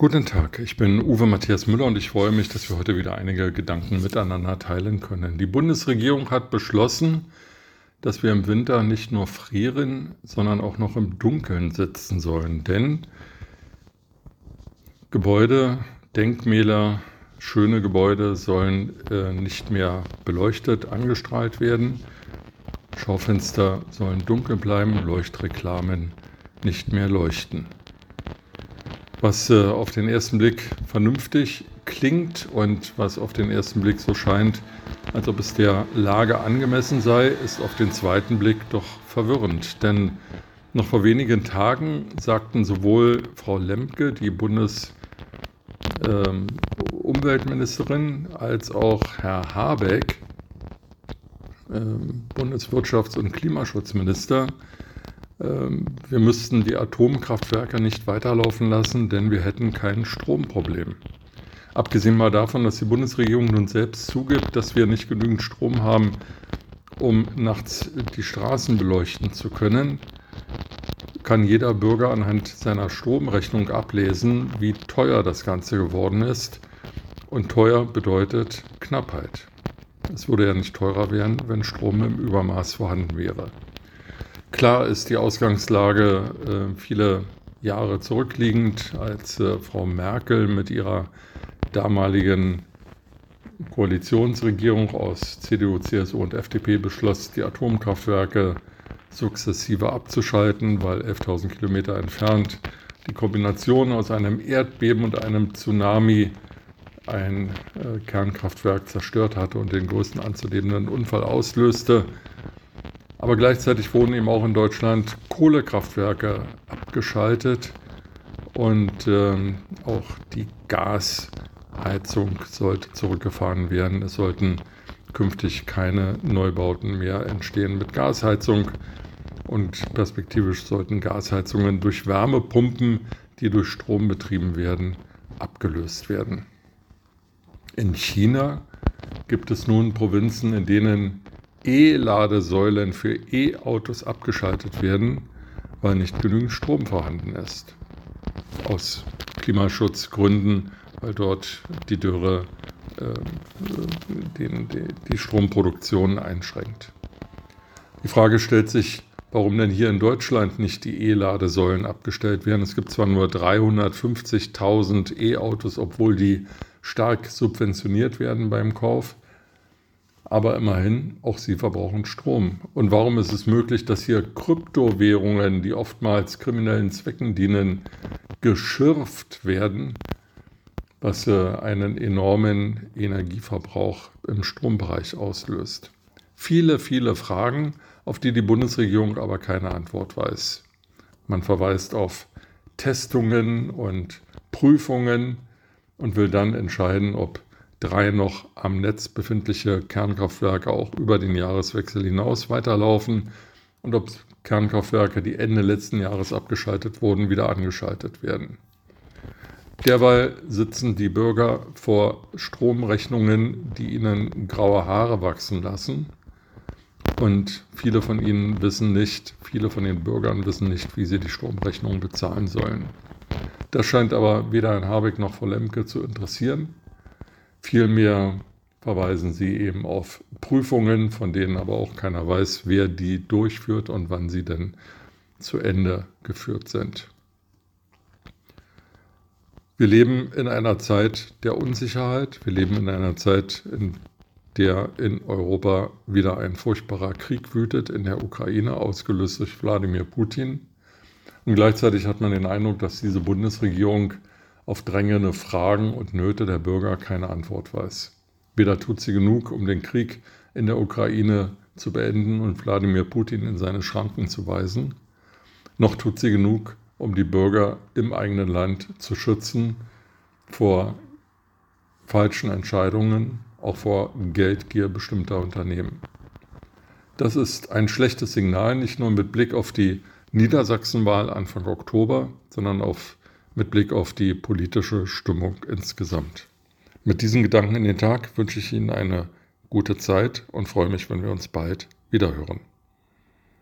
Guten Tag, ich bin Uwe Matthias Müller und ich freue mich, dass wir heute wieder einige Gedanken miteinander teilen können. Die Bundesregierung hat beschlossen, dass wir im Winter nicht nur frieren, sondern auch noch im Dunkeln sitzen sollen. Denn Gebäude, Denkmäler, schöne Gebäude sollen äh, nicht mehr beleuchtet, angestrahlt werden. Schaufenster sollen dunkel bleiben, Leuchtreklamen nicht mehr leuchten. Was äh, auf den ersten Blick vernünftig klingt und was auf den ersten Blick so scheint, als ob es der Lage angemessen sei, ist auf den zweiten Blick doch verwirrend. Denn noch vor wenigen Tagen sagten sowohl Frau Lemke, die Bundesumweltministerin, ähm, als auch Herr Habeck, ähm, Bundeswirtschafts- und Klimaschutzminister, wir müssten die Atomkraftwerke nicht weiterlaufen lassen, denn wir hätten kein Stromproblem. Abgesehen mal davon, dass die Bundesregierung nun selbst zugibt, dass wir nicht genügend Strom haben, um nachts die Straßen beleuchten zu können, kann jeder Bürger anhand seiner Stromrechnung ablesen, wie teuer das Ganze geworden ist. Und teuer bedeutet Knappheit. Es würde ja nicht teurer werden, wenn Strom im Übermaß vorhanden wäre. Klar ist die Ausgangslage äh, viele Jahre zurückliegend, als äh, Frau Merkel mit ihrer damaligen Koalitionsregierung aus CDU, CSU und FDP beschloss, die Atomkraftwerke sukzessive abzuschalten, weil 11.000 Kilometer entfernt die Kombination aus einem Erdbeben und einem Tsunami ein äh, Kernkraftwerk zerstört hatte und den größten anzulebenden Unfall auslöste. Aber gleichzeitig wurden eben auch in Deutschland Kohlekraftwerke abgeschaltet und ähm, auch die Gasheizung sollte zurückgefahren werden. Es sollten künftig keine Neubauten mehr entstehen mit Gasheizung und perspektivisch sollten Gasheizungen durch Wärmepumpen, die durch Strom betrieben werden, abgelöst werden. In China gibt es nun Provinzen, in denen E-Ladesäulen für E-Autos abgeschaltet werden, weil nicht genügend Strom vorhanden ist. Aus Klimaschutzgründen, weil dort die Dürre äh, die, die Stromproduktion einschränkt. Die Frage stellt sich, warum denn hier in Deutschland nicht die E-Ladesäulen abgestellt werden. Es gibt zwar nur 350.000 E-Autos, obwohl die stark subventioniert werden beim Kauf, aber immerhin, auch sie verbrauchen Strom. Und warum ist es möglich, dass hier Kryptowährungen, die oftmals kriminellen Zwecken dienen, geschürft werden, was einen enormen Energieverbrauch im Strombereich auslöst? Viele, viele Fragen, auf die die Bundesregierung aber keine Antwort weiß. Man verweist auf Testungen und Prüfungen und will dann entscheiden, ob drei noch am Netz befindliche Kernkraftwerke auch über den Jahreswechsel hinaus weiterlaufen und ob Kernkraftwerke, die Ende letzten Jahres abgeschaltet wurden, wieder angeschaltet werden. Derweil sitzen die Bürger vor Stromrechnungen, die ihnen graue Haare wachsen lassen. Und viele von ihnen wissen nicht, viele von den Bürgern wissen nicht, wie sie die Stromrechnung bezahlen sollen. Das scheint aber weder Herrn Habeck noch Frau Lemke zu interessieren. Vielmehr verweisen sie eben auf Prüfungen, von denen aber auch keiner weiß, wer die durchführt und wann sie denn zu Ende geführt sind. Wir leben in einer Zeit der Unsicherheit. Wir leben in einer Zeit, in der in Europa wieder ein furchtbarer Krieg wütet, in der Ukraine, ausgelöst durch Wladimir Putin. Und gleichzeitig hat man den Eindruck, dass diese Bundesregierung auf drängende Fragen und Nöte der Bürger keine Antwort weiß. Weder tut sie genug, um den Krieg in der Ukraine zu beenden und Wladimir Putin in seine Schranken zu weisen, noch tut sie genug, um die Bürger im eigenen Land zu schützen vor falschen Entscheidungen, auch vor Geldgier bestimmter Unternehmen. Das ist ein schlechtes Signal, nicht nur mit Blick auf die Niedersachsenwahl Anfang Oktober, sondern auf mit Blick auf die politische Stimmung insgesamt. Mit diesen Gedanken in den Tag wünsche ich Ihnen eine gute Zeit und freue mich, wenn wir uns bald wiederhören.